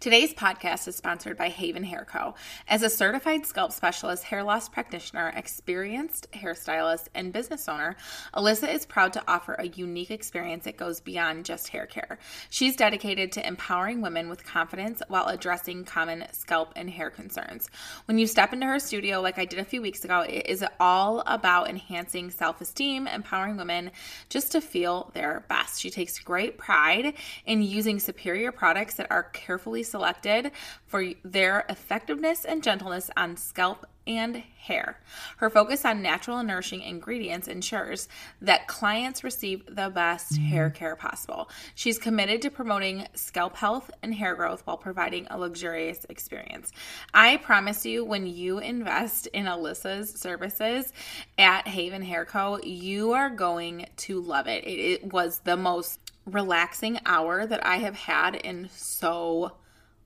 Today's podcast is sponsored by Haven Hair Co. As a certified scalp specialist, hair loss practitioner, experienced hairstylist, and business owner, Alyssa is proud to offer a unique experience that goes beyond just hair care. She's dedicated to empowering women with confidence while addressing common scalp and hair concerns. When you step into her studio, like I did a few weeks ago, it is all about enhancing self esteem, empowering women just to feel their best. She takes great pride in using superior products that are carefully selected for their effectiveness and gentleness on scalp and hair. Her focus on natural and nourishing ingredients ensures that clients receive the best mm-hmm. hair care possible. She's committed to promoting scalp health and hair growth while providing a luxurious experience. I promise you, when you invest in Alyssa's services at Haven Hair Co., you are going to love it. It, it was the most relaxing hour that I have had in so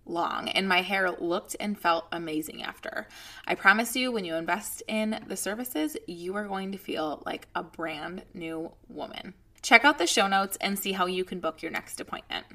long, and my hair looked and felt amazing after. I promise you, when you invest in the services, you are going to feel like a brand new woman. Check out the show notes and see how you can book your next appointment.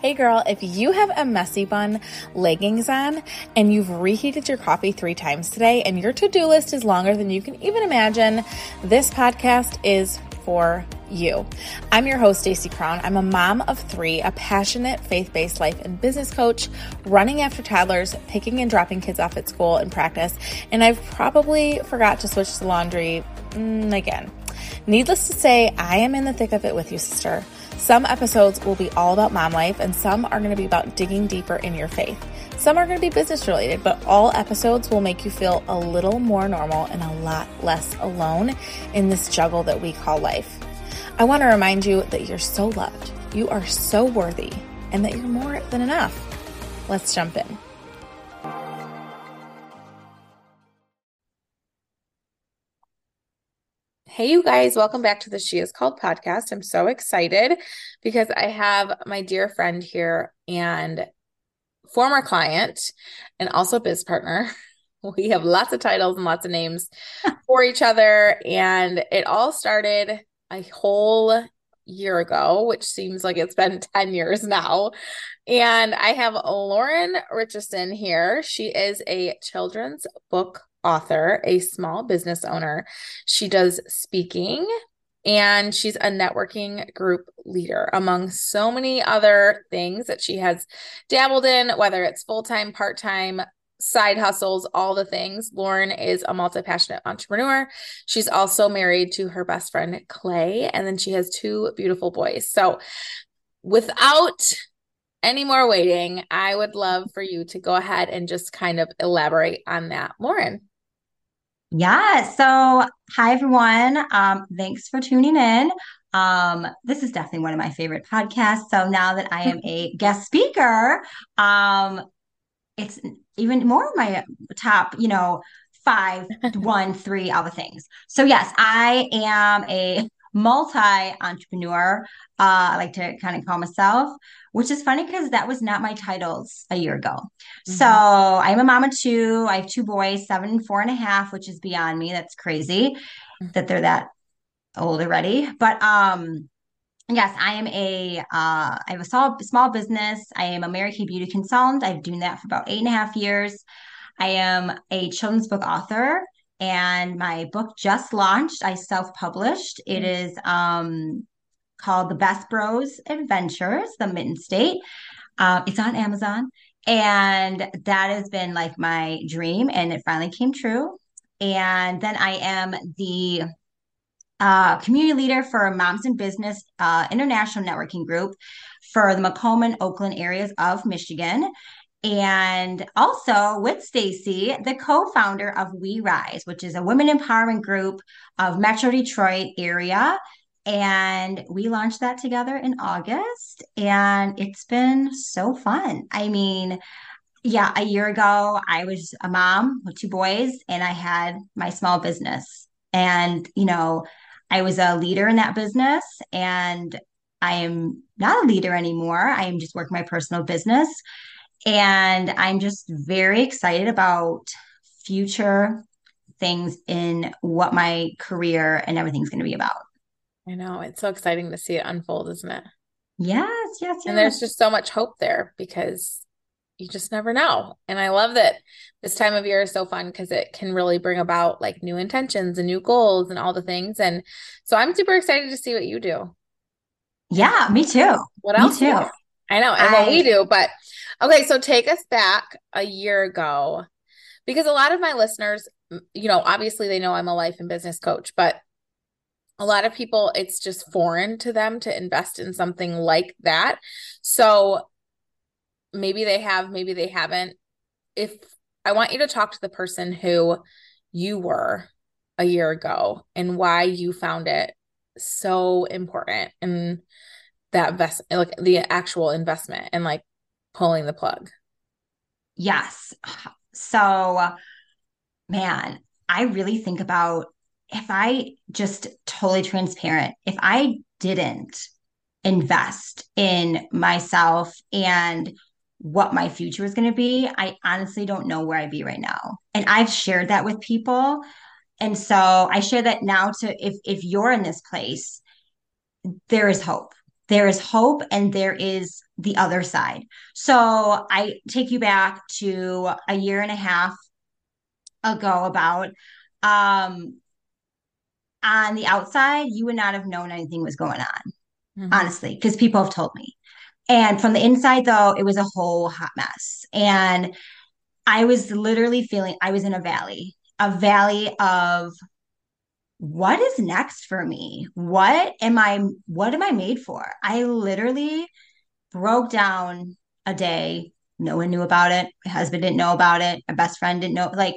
Hey girl, if you have a messy bun leggings on and you've reheated your coffee three times today and your to do list is longer than you can even imagine, this podcast is for you. I'm your host, Stacey Crown. I'm a mom of three, a passionate faith based life and business coach, running after toddlers, picking and dropping kids off at school and practice, and I've probably forgot to switch the laundry mm, again. Needless to say, I am in the thick of it with you, sister. Some episodes will be all about mom life, and some are going to be about digging deeper in your faith. Some are going to be business related, but all episodes will make you feel a little more normal and a lot less alone in this juggle that we call life. I want to remind you that you're so loved, you are so worthy, and that you're more than enough. Let's jump in. Hey, you guys, welcome back to the She Is Called podcast. I'm so excited because I have my dear friend here and former client and also biz partner. We have lots of titles and lots of names for each other. And it all started a whole year ago, which seems like it's been 10 years now. And I have Lauren Richeson here. She is a children's book author, a small business owner. She does speaking and she's a networking group leader among so many other things that she has dabbled in, whether it's full time, part time, side hustles, all the things. Lauren is a multi passionate entrepreneur. She's also married to her best friend, Clay, and then she has two beautiful boys. So, without any more waiting, I would love for you to go ahead and just kind of elaborate on that, Lauren. Yeah. So, hi, everyone. Um, thanks for tuning in. Um, this is definitely one of my favorite podcasts. So now that I am a guest speaker, um, it's even more of my top, you know, five, one, three, all the things. So yes, I am a multi entrepreneur. Uh, I like to kind of call myself, which is funny because that was not my titles a year ago. Mm-hmm. So I'm a mom of two. I have two boys, seven and four and a half, which is beyond me. That's crazy mm-hmm. that they're that old already. But um, yes, I am a uh, I have a small small business. I am a Mary Kay beauty consultant. I've been doing that for about eight and a half years. I am a children's book author and my book just launched. I self-published. It mm-hmm. is um, called The Best Bros Adventures, The Mitten State. Uh, it's on Amazon. And that has been like my dream, and it finally came true. And then I am the uh, community leader for Moms in Business uh, International Networking Group for the Macomb and Oakland areas of Michigan and also with Stacy, the co-founder of We Rise, which is a women empowerment group of Metro Detroit area. And we launched that together in August, and it's been so fun. I mean, yeah, a year ago, I was a mom with two boys, and I had my small business. And, you know, I was a leader in that business, and I am not a leader anymore. I am just working my personal business. And I'm just very excited about future things in what my career and everything's going to be about. I know. It's so exciting to see it unfold, isn't it? Yes, yes, yes. And there's just so much hope there because you just never know. And I love that this time of year is so fun because it can really bring about like new intentions and new goals and all the things. And so I'm super excited to see what you do. Yeah, me too. What else? Me too. I know, and I, what we do. But okay, so take us back a year ago because a lot of my listeners, you know, obviously they know I'm a life and business coach, but a lot of people it's just foreign to them to invest in something like that. So maybe they have, maybe they haven't. If I want you to talk to the person who you were a year ago and why you found it so important and that invest like the actual investment and like pulling the plug. Yes. So man, I really think about if I just totally transparent, if I didn't invest in myself and what my future is going to be, I honestly don't know where I'd be right now. And I've shared that with people. And so I share that now to if if you're in this place, there is hope. There is hope and there is the other side. So I take you back to a year and a half ago about um on the outside, you would not have known anything was going on, mm-hmm. honestly, because people have told me. And from the inside, though, it was a whole hot mess. And I was literally feeling I was in a valley, a valley of what is next for me? What am I what am I made for? I literally broke down a day. No one knew about it. My husband didn't know about it. My best friend didn't know like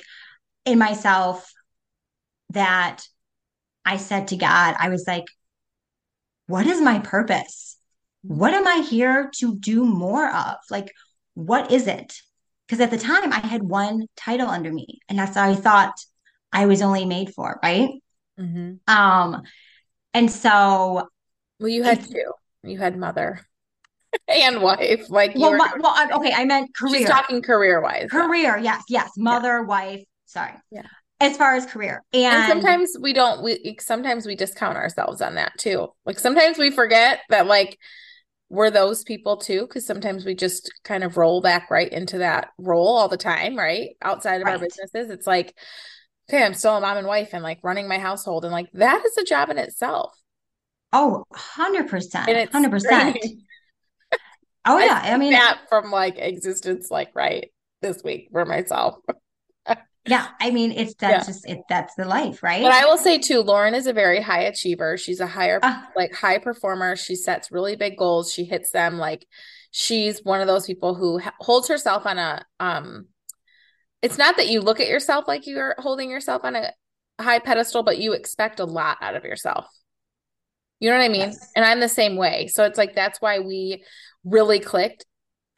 in myself that I said to God, I was like, what is my purpose? What am I here to do more of? Like, what is it? Because at the time I had one title under me, and that's how I thought I was only made for, right? Mm-hmm. Um, and so, well, you had two. You had mother and wife. Like, well, were, well, okay, I meant career. She's talking career wise. Career, yes, yes. Mother, yeah. wife. Sorry. Yeah as far as career and, and, sometimes we don't we sometimes we discount ourselves on that too like sometimes we forget that like we're those people too because sometimes we just kind of roll back right into that role all the time right outside of right. our businesses it's like okay i'm still a mom and wife and like running my household and like that is a job in itself. Oh 100% 100% oh yeah I, I mean that from like existence like right this week for myself. Yeah i mean it's that's yeah. just it that's the life right? But i will say too lauren is a very high achiever. She's a higher uh, like high performer. She sets really big goals. She hits them like she's one of those people who holds herself on a um it's not that you look at yourself like you're holding yourself on a high pedestal but you expect a lot out of yourself. You know what i mean? Yes. and i'm the same way. So it's like that's why we really clicked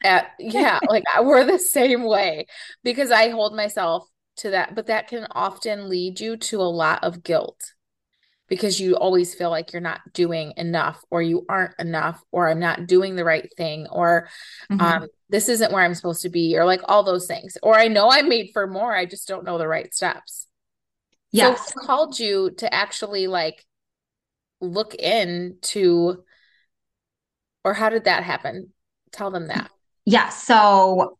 at yeah like we're the same way because i hold myself to that, but that can often lead you to a lot of guilt because you always feel like you're not doing enough or you aren't enough or I'm not doing the right thing or mm-hmm. um, this isn't where I'm supposed to be or like all those things. Or I know I'm made for more, I just don't know the right steps. Yes. So called you to actually like look into or how did that happen? Tell them that. Yeah. So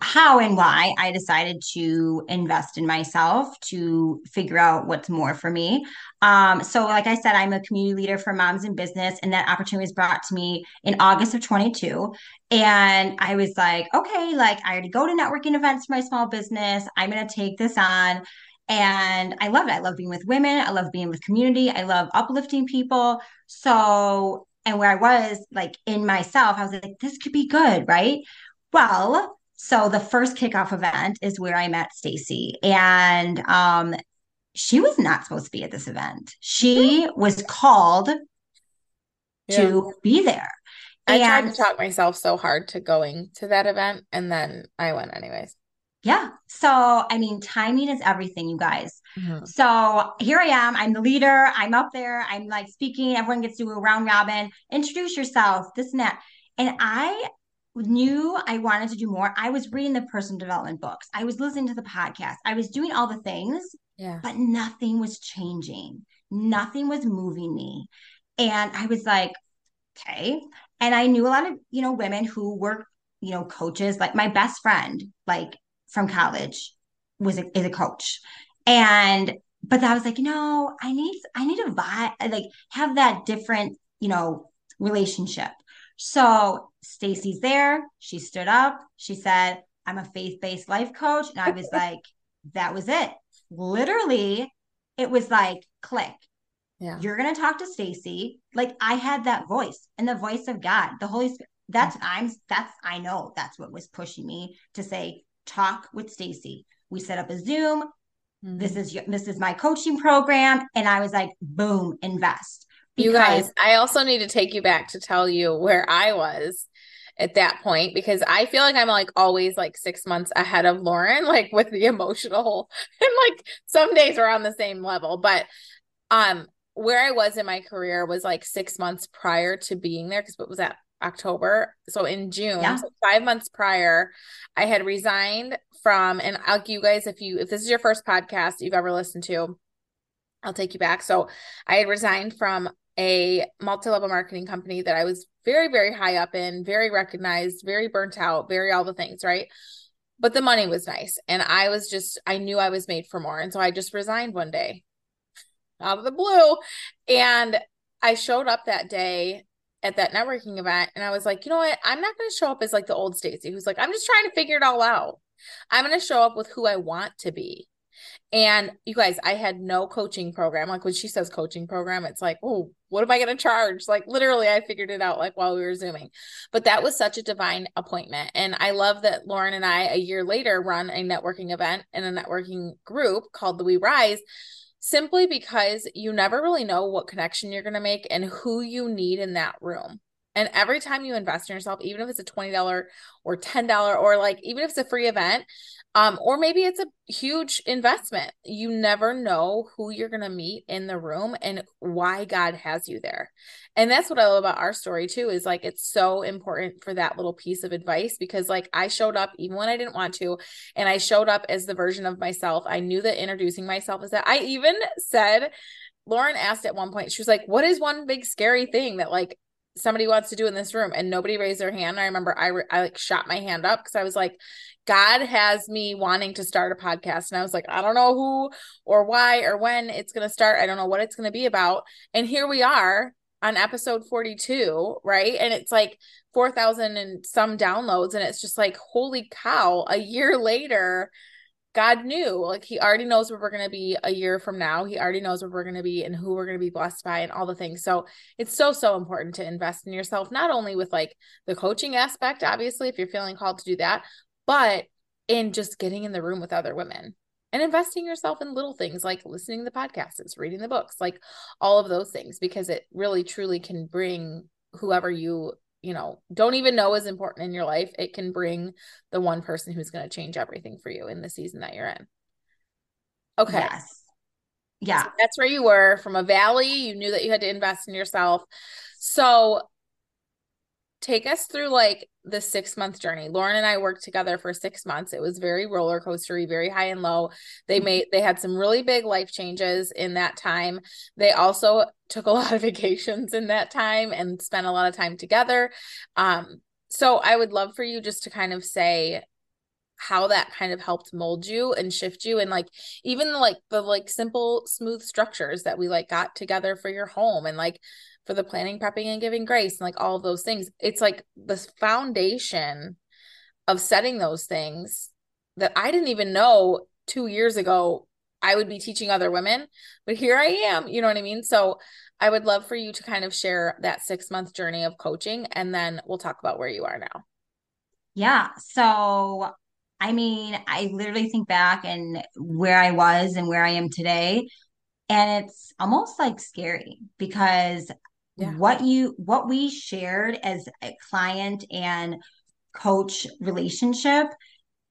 how and why I decided to invest in myself to figure out what's more for me. Um, so, like I said, I'm a community leader for moms in business, and that opportunity was brought to me in August of 22. And I was like, okay, like I already go to networking events for my small business. I'm going to take this on. And I love it. I love being with women. I love being with community. I love uplifting people. So, and where I was like in myself, I was like, this could be good, right? Well, so the first kickoff event is where I met Stacy, and um, she was not supposed to be at this event. She was called yeah. to be there. I and, tried to talk myself so hard to going to that event, and then I went anyways. Yeah. So, I mean, timing is everything, you guys. Mm-hmm. So, here I am. I'm the leader. I'm up there. I'm like speaking. Everyone gets to do a round robin. Introduce yourself, this and that. And I knew I wanted to do more, I was reading the personal development books. I was listening to the podcast. I was doing all the things. Yeah. But nothing was changing. Nothing was moving me. And I was like, okay. And I knew a lot of, you know, women who were, you know, coaches. Like my best friend, like from college, was a, is a coach. And but I was like, you know, I need I need to vibe, like have that different, you know, relationship. So Stacy's there. She stood up. She said, I'm a faith-based life coach. And I was like, that was it. Literally, it was like click. Yeah. You're gonna talk to Stacy. Like I had that voice and the voice of God, the Holy Spirit. That's. I'm that's I know that's what was pushing me to say, talk with Stacy. We set up a Zoom. Mm-hmm. This is this is my coaching program. And I was like, boom, invest. Because- you guys, I also need to take you back to tell you where I was at that point because I feel like I'm like always like six months ahead of Lauren, like with the emotional and like some days we're on the same level. But um where I was in my career was like six months prior to being there because what was that October. So in June, yeah. so five months prior, I had resigned from, and I'll give you guys, if you, if this is your first podcast you've ever listened to, I'll take you back. So I had resigned from a multi-level marketing company that I was very, very high up in, very recognized, very burnt out, very all the things, right? But the money was nice. And I was just, I knew I was made for more. And so I just resigned one day out of the blue. And I showed up that day at that networking event and I was like, you know what? I'm not going to show up as like the old Stacy who's like, I'm just trying to figure it all out. I'm going to show up with who I want to be. And you guys, I had no coaching program. Like when she says coaching program, it's like, oh, what am I going to charge? Like literally, I figured it out like while we were Zooming. But that was such a divine appointment. And I love that Lauren and I, a year later, run a networking event in a networking group called the We Rise simply because you never really know what connection you're going to make and who you need in that room. And every time you invest in yourself, even if it's a $20 or $10 or like even if it's a free event, um, or maybe it's a huge investment. You never know who you're going to meet in the room and why God has you there. And that's what I love about our story too is like it's so important for that little piece of advice because like I showed up even when I didn't want to and I showed up as the version of myself. I knew that introducing myself is that I even said Lauren asked at one point, she was like, What is one big scary thing that like somebody wants to do in this room and nobody raised their hand. I remember I, re- I like shot my hand up because I was like, God has me wanting to start a podcast. And I was like, I don't know who or why or when it's going to start. I don't know what it's going to be about. And here we are on episode 42, right? And it's like 4,000 and some downloads. And it's just like, holy cow, a year later, God knew, like he already knows where we're going to be a year from now. He already knows where we're going to be and who we're going to be blessed by and all the things. So it's so, so important to invest in yourself, not only with like the coaching aspect, obviously, if you're feeling called to do that, but in just getting in the room with other women and investing yourself in little things like listening to the podcasts, reading the books, like all of those things, because it really truly can bring whoever you you know don't even know is important in your life it can bring the one person who's going to change everything for you in the season that you're in. Okay. Yes. Yeah. So that's where you were from a valley you knew that you had to invest in yourself. So take us through like the six month journey. Lauren and I worked together for six months. It was very roller coastery, very high and low. They mm-hmm. made they had some really big life changes in that time. They also took a lot of vacations in that time and spent a lot of time together. Um, so I would love for you just to kind of say how that kind of helped mold you and shift you and like even like the like simple smooth structures that we like got together for your home and like for the planning, prepping, and giving grace, and like all those things. It's like the foundation of setting those things that I didn't even know two years ago I would be teaching other women, but here I am. You know what I mean? So I would love for you to kind of share that six month journey of coaching, and then we'll talk about where you are now. Yeah. So, I mean, I literally think back and where I was and where I am today. And it's almost like scary because yeah. what you what we shared as a client and coach relationship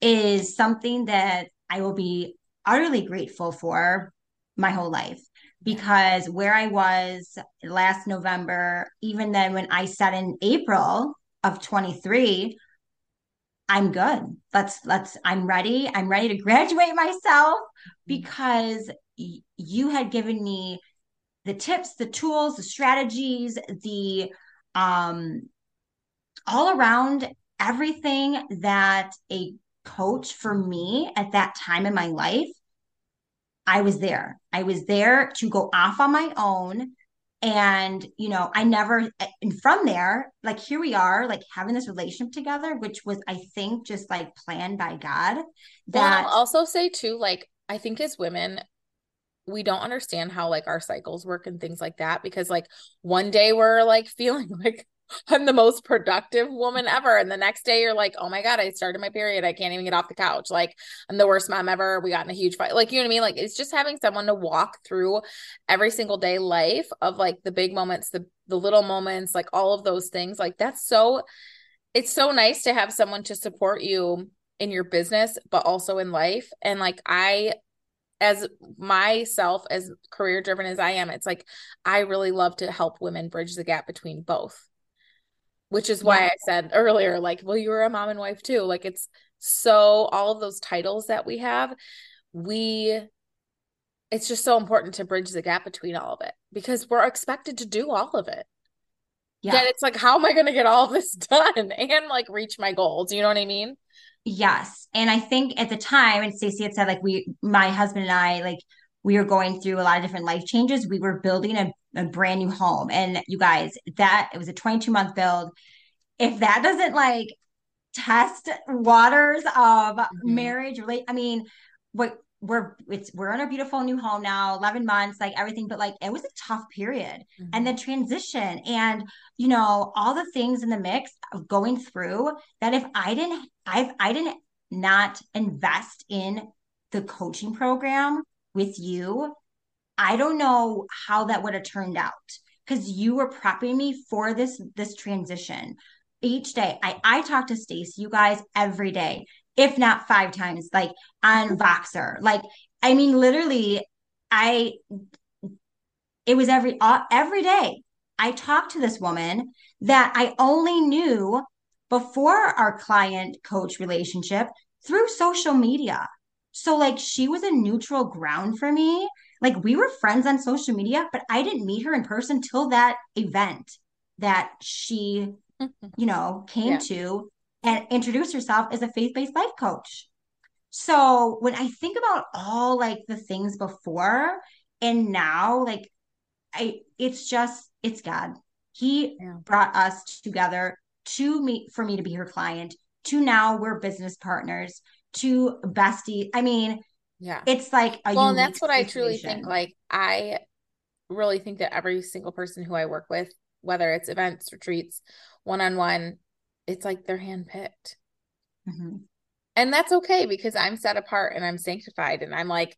is something that I will be utterly grateful for my whole life because where I was last November, even then when I said in April of 23, I'm good. Let's let's I'm ready. I'm ready to graduate myself mm-hmm. because y- you had given me the tips, the tools, the strategies, the um all around everything that a coach for me at that time in my life I was there. I was there to go off on my own and you know i never and from there like here we are like having this relationship together which was i think just like planned by god that well, i'll also say too like i think as women we don't understand how like our cycles work and things like that because like one day we're like feeling like I'm the most productive woman ever. And the next day you're like, oh my God, I started my period. I can't even get off the couch. Like I'm the worst mom ever. We got in a huge fight. Like, you know what I mean? Like it's just having someone to walk through every single day life of like the big moments, the the little moments, like all of those things. Like that's so it's so nice to have someone to support you in your business, but also in life. And like I as myself as career driven as I am, it's like I really love to help women bridge the gap between both which is why yeah. I said earlier, like, well, you were a mom and wife too. Like, it's so all of those titles that we have, we, it's just so important to bridge the gap between all of it because we're expected to do all of it. Yeah. Yet it's like, how am I going to get all this done and like reach my goals? You know what I mean? Yes. And I think at the time, and Stacey had said, like, we, my husband and I, like, we were going through a lot of different life changes. We were building a a brand new home. And you guys, that it was a 22 month build. If that doesn't like test waters of mm-hmm. marriage, relate, I mean, what we're it's we're in a beautiful new home now 11 months like everything but like it was a tough period mm-hmm. and the transition and you know all the things in the mix of going through that if i didn't i i didn't not invest in the coaching program with you I don't know how that would have turned out because you were prepping me for this this transition each day. I I talk to Stace, you guys, every day, if not five times, like on mm-hmm. Voxer. Like, I mean, literally, I it was every every day. I talked to this woman that I only knew before our client coach relationship through social media. So like she was a neutral ground for me like we were friends on social media, but I didn't meet her in person till that event that she, mm-hmm. you know, came yeah. to and introduce herself as a faith-based life coach. So when I think about all like the things before and now, like I it's just it's God. He yeah. brought us together to meet for me to be her client, to now we're business partners, to bestie. I mean, yeah. It's like well, and that's what situation. I truly think. Like, I really think that every single person who I work with, whether it's events, retreats, one on one, it's like they're handpicked. Mm-hmm. And that's okay because I'm set apart and I'm sanctified and I'm like,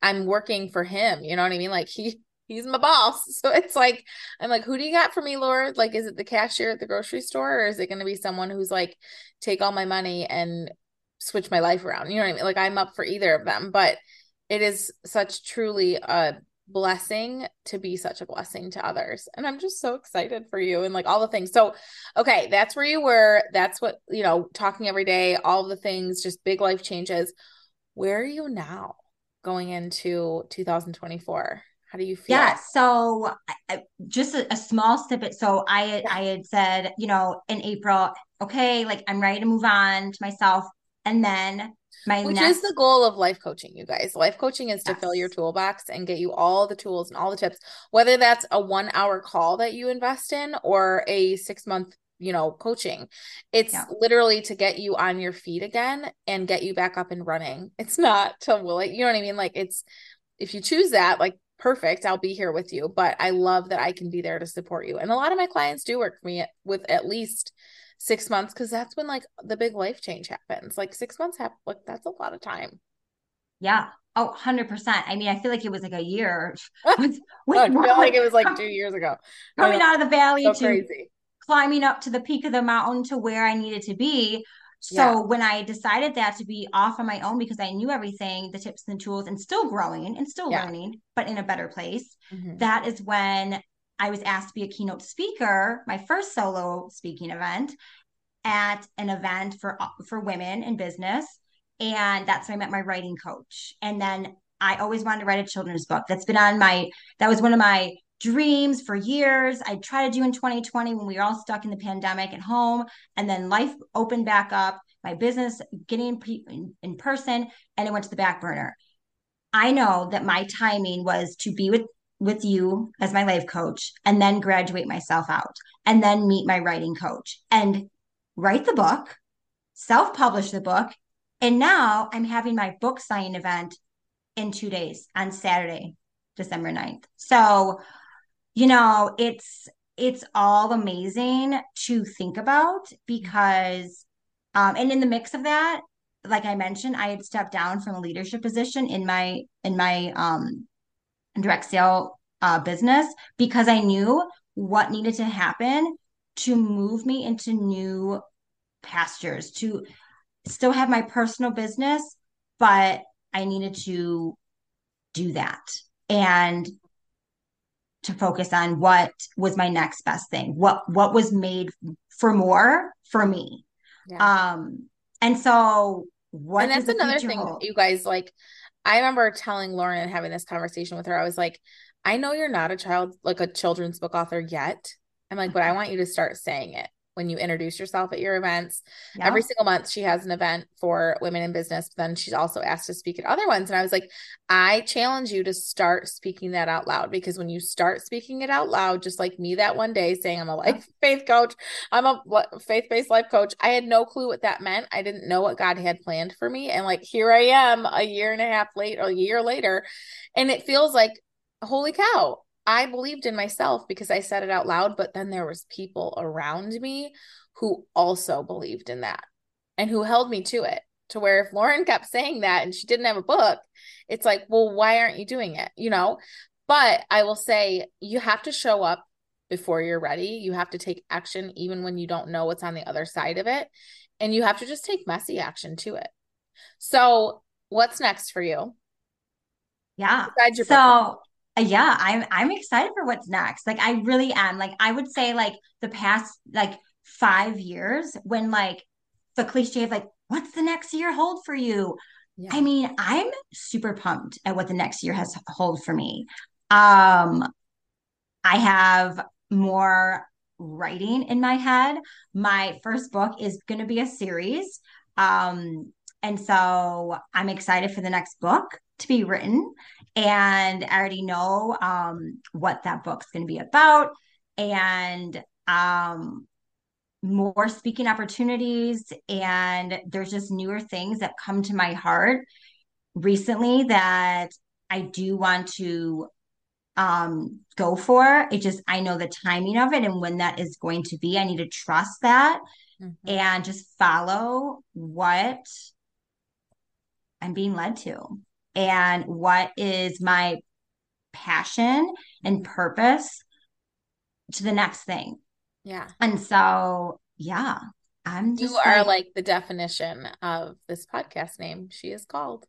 I'm working for him. You know what I mean? Like, he, he's my boss. So it's like, I'm like, who do you got for me, Lord? Like, is it the cashier at the grocery store or is it going to be someone who's like, take all my money and switch my life around. You know what I mean? Like I'm up for either of them, but it is such truly a blessing to be such a blessing to others. And I'm just so excited for you and like all the things. So, okay, that's where you were. That's what, you know, talking every day, all the things, just big life changes. Where are you now going into 2024? How do you feel? Yeah. So I, just a, a, small snippet. So I, yeah. I had said, you know, in April, okay, like I'm ready to move on to myself. And then my Which next... is the goal of life coaching, you guys. Life coaching is to yes. fill your toolbox and get you all the tools and all the tips, whether that's a one hour call that you invest in or a six month you know coaching it's yeah. literally to get you on your feet again and get you back up and running it's not to will it you know what i mean like it's if you choose that like perfect i'll be here with you but i love that i can be there to support you and a lot of my clients do work for me with at least six months because that's when like the big life change happens. Like six months have like that's a lot of time. Yeah. Oh, 100%. I mean, I feel like it was like a year. With I feel like it was like two years ago. Coming out of the valley so to crazy. climbing up to the peak of the mountain to where I needed to be. So yeah. when I decided that to be off on my own because I knew everything, the tips and tools, and still growing and still yeah. learning, but in a better place, mm-hmm. that is when I was asked to be a keynote speaker, my first solo speaking event. at an event for for women in business and that's when I met my writing coach. And then I always wanted to write a children's book. That's been on my that was one of my dreams for years. I tried to do in 2020 when we were all stuck in the pandemic at home and then life opened back up, my business getting in, in person and it went to the back burner. I know that my timing was to be with with you as my life coach and then graduate myself out and then meet my writing coach and write the book, self-publish the book and now I'm having my book signing event in two days on Saturday, December 9th. So, you know, it's it's all amazing to think about because um and in the mix of that, like I mentioned, I had stepped down from a leadership position in my in my um direct sale uh, business because I knew what needed to happen to move me into new pastures to still have my personal business, but I needed to do that and to focus on what was my next best thing. What what was made for more for me. Yeah. Um and so what And that's another thing hold? you guys like I remember telling Lauren and having this conversation with her. I was like, I know you're not a child like a children's book author yet. I'm like, but I mm-hmm. want you to start saying it when you introduce yourself at your events. Yeah. Every single month, she has an event for women in business. But then she's also asked to speak at other ones. And I was like, I challenge you to start speaking that out loud because when you start speaking it out loud, just like me that one day saying, I'm a life faith coach, I'm a faith based life coach, I had no clue what that meant. I didn't know what God had planned for me. And like, here I am a year and a half late, or a year later. And it feels like, holy cow, I believed in myself because I said it out loud, but then there was people around me who also believed in that and who held me to it. To where if Lauren kept saying that and she didn't have a book, it's like, well, why aren't you doing it? You know? But I will say you have to show up before you're ready. You have to take action even when you don't know what's on the other side of it. And you have to just take messy action to it. So, what's next for you? Yeah. so, book? Yeah i'm i'm excited for what's next. Like i really am. Like i would say like the past like five years when like the cliche of like what's the next year hold for you? Yeah. i mean i'm super pumped at what the next year has hold for me. Um i have more writing in my head. My first book is going to be a series. Um and so i'm excited for the next book to be written and I already know um, what that book's going to be about and um, more speaking opportunities. And there's just newer things that come to my heart recently that I do want to um, go for. It just, I know the timing of it and when that is going to be. I need to trust that mm-hmm. and just follow what I'm being led to and what is my passion and mm-hmm. purpose to the next thing. Yeah. And so, yeah, I'm You are like, like the definition of this podcast name. She is called.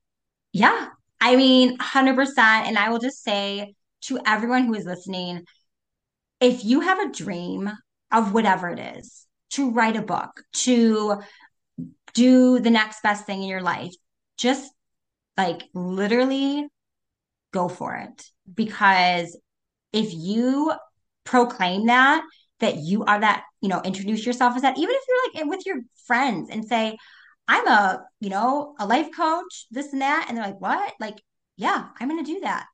Yeah. I mean, 100%. And I will just say to everyone who is listening if you have a dream of whatever it is, to write a book, to do the next best thing in your life, just like literally go for it. Because if you proclaim that that you are that you know introduce yourself as that even if you're like with your friends and say i'm a you know a life coach this and that and they're like what? Like yeah i'm to do that.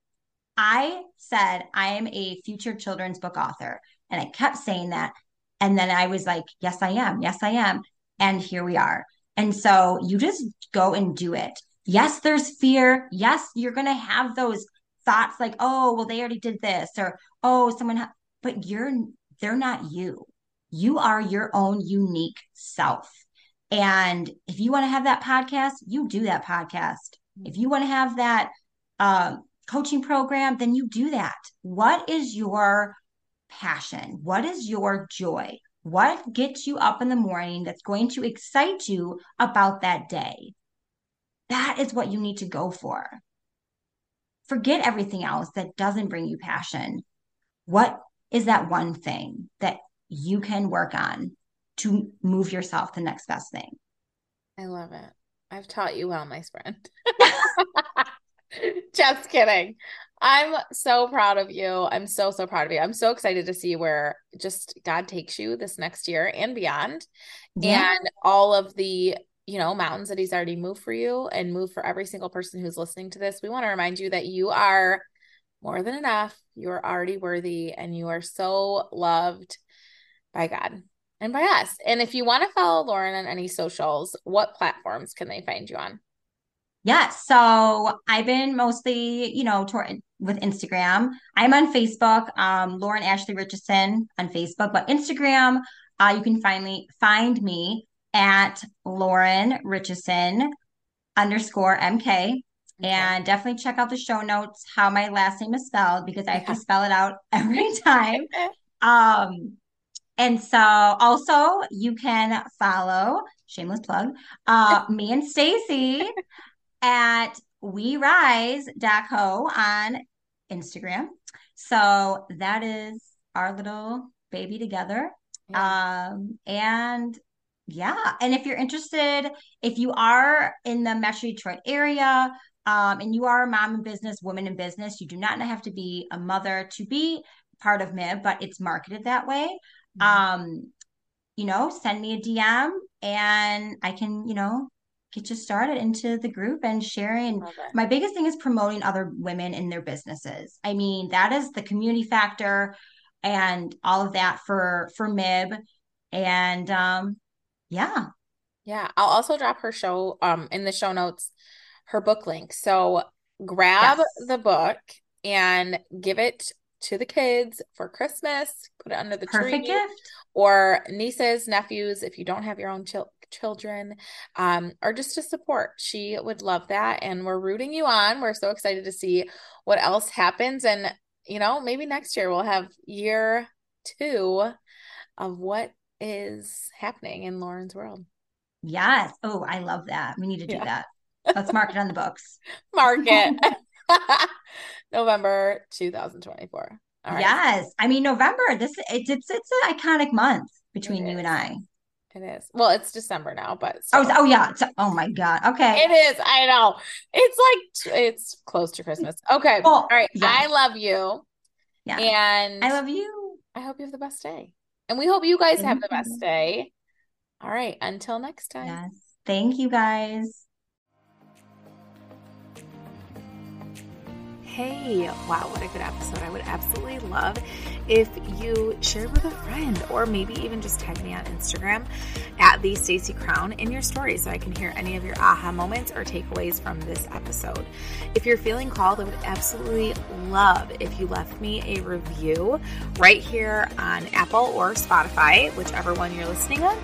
I said i am a future children's book author and i kept saying that and then i was like yes i am. Yes i am. And here we are. And so you just go and do it yes, there's fear. Yes, you're going to have those thoughts like, oh, well, they already did this, or oh, someone, ha-. but you're, they're not you. You are your own unique self. And if you want to have that podcast, you do that podcast. If you want to have that um, coaching program, then you do that. What is your passion? What is your joy? What gets you up in the morning that's going to excite you about that day? That is what you need to go for. Forget everything else that doesn't bring you passion. What is that one thing that you can work on to move yourself to the next best thing. I love it. I've taught you well, my friend. Just kidding. I'm so proud of you. I'm so, so proud of you. I'm so excited to see where just God takes you this next year and beyond. Yeah. And all of the, you know, mountains that He's already moved for you and moved for every single person who's listening to this. We want to remind you that you are more than enough. You are already worthy and you are so loved by God and by us. And if you want to follow Lauren on any socials, what platforms can they find you on? Yeah, so I've been mostly, you know, with Instagram. I'm on Facebook, um, Lauren Ashley Richeson on Facebook, but Instagram, uh, you can finally find me at Lauren Richeson underscore MK. Okay. And definitely check out the show notes how my last name is spelled because I have to spell it out every time. um, and so also you can follow, shameless plug, uh, me and Stacy at we rise co on Instagram. So that is our little baby together. Um, and yeah, and if you're interested, if you are in the Metro Detroit area, um, and you are a mom in business, woman in business, you do not have to be a mother to be part of MIB, but it's marketed that way mm-hmm. um, you know, send me a DM and I can, you know, get you started into the group and sharing. My biggest thing is promoting other women in their businesses. I mean, that is the community factor and all of that for for MIB. And um yeah. Yeah. I'll also drop her show um in the show notes, her book link. So grab yes. the book and give it to the kids for Christmas, put it under the Perfect tree, gift. or nieces, nephews, if you don't have your own chil- children, um, or just to support. She would love that. And we're rooting you on. We're so excited to see what else happens. And, you know, maybe next year we'll have year two of what is happening in Lauren's world. Yes. Oh, I love that. We need to do yeah. that. Let's mark it on the books. Mark it. November 2024. All right. Yes. I mean November, this it's it's it's an iconic month between you and I. It is. Well, it's December now, but oh, oh yeah. oh my god. Okay. It is. I know. It's like it's close to Christmas. Okay. Well, All right. I love you. Yeah. And I love you. I hope you have the best day. And we hope you guys have the best day. All right. Until next time. Yes. Thank you guys. Hey, wow, what a good episode. I would absolutely love if you shared with a friend or maybe even just tag me on Instagram at the Stacy Crown in your story so I can hear any of your aha moments or takeaways from this episode. If you're feeling called, I would absolutely love if you left me a review right here on Apple or Spotify, whichever one you're listening on.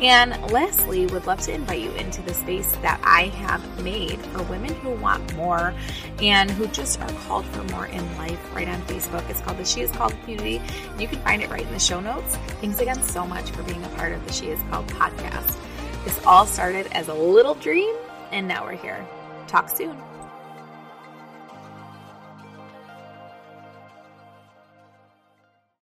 And lastly, would love to invite you into the space that I have made for women who want more and who just are called for more in life right on Facebook. It's called the She Is Called community. You can find it right in the show notes. Thanks again so much for being a part of the She Is Called podcast. This all started as a little dream, and now we're here. Talk soon.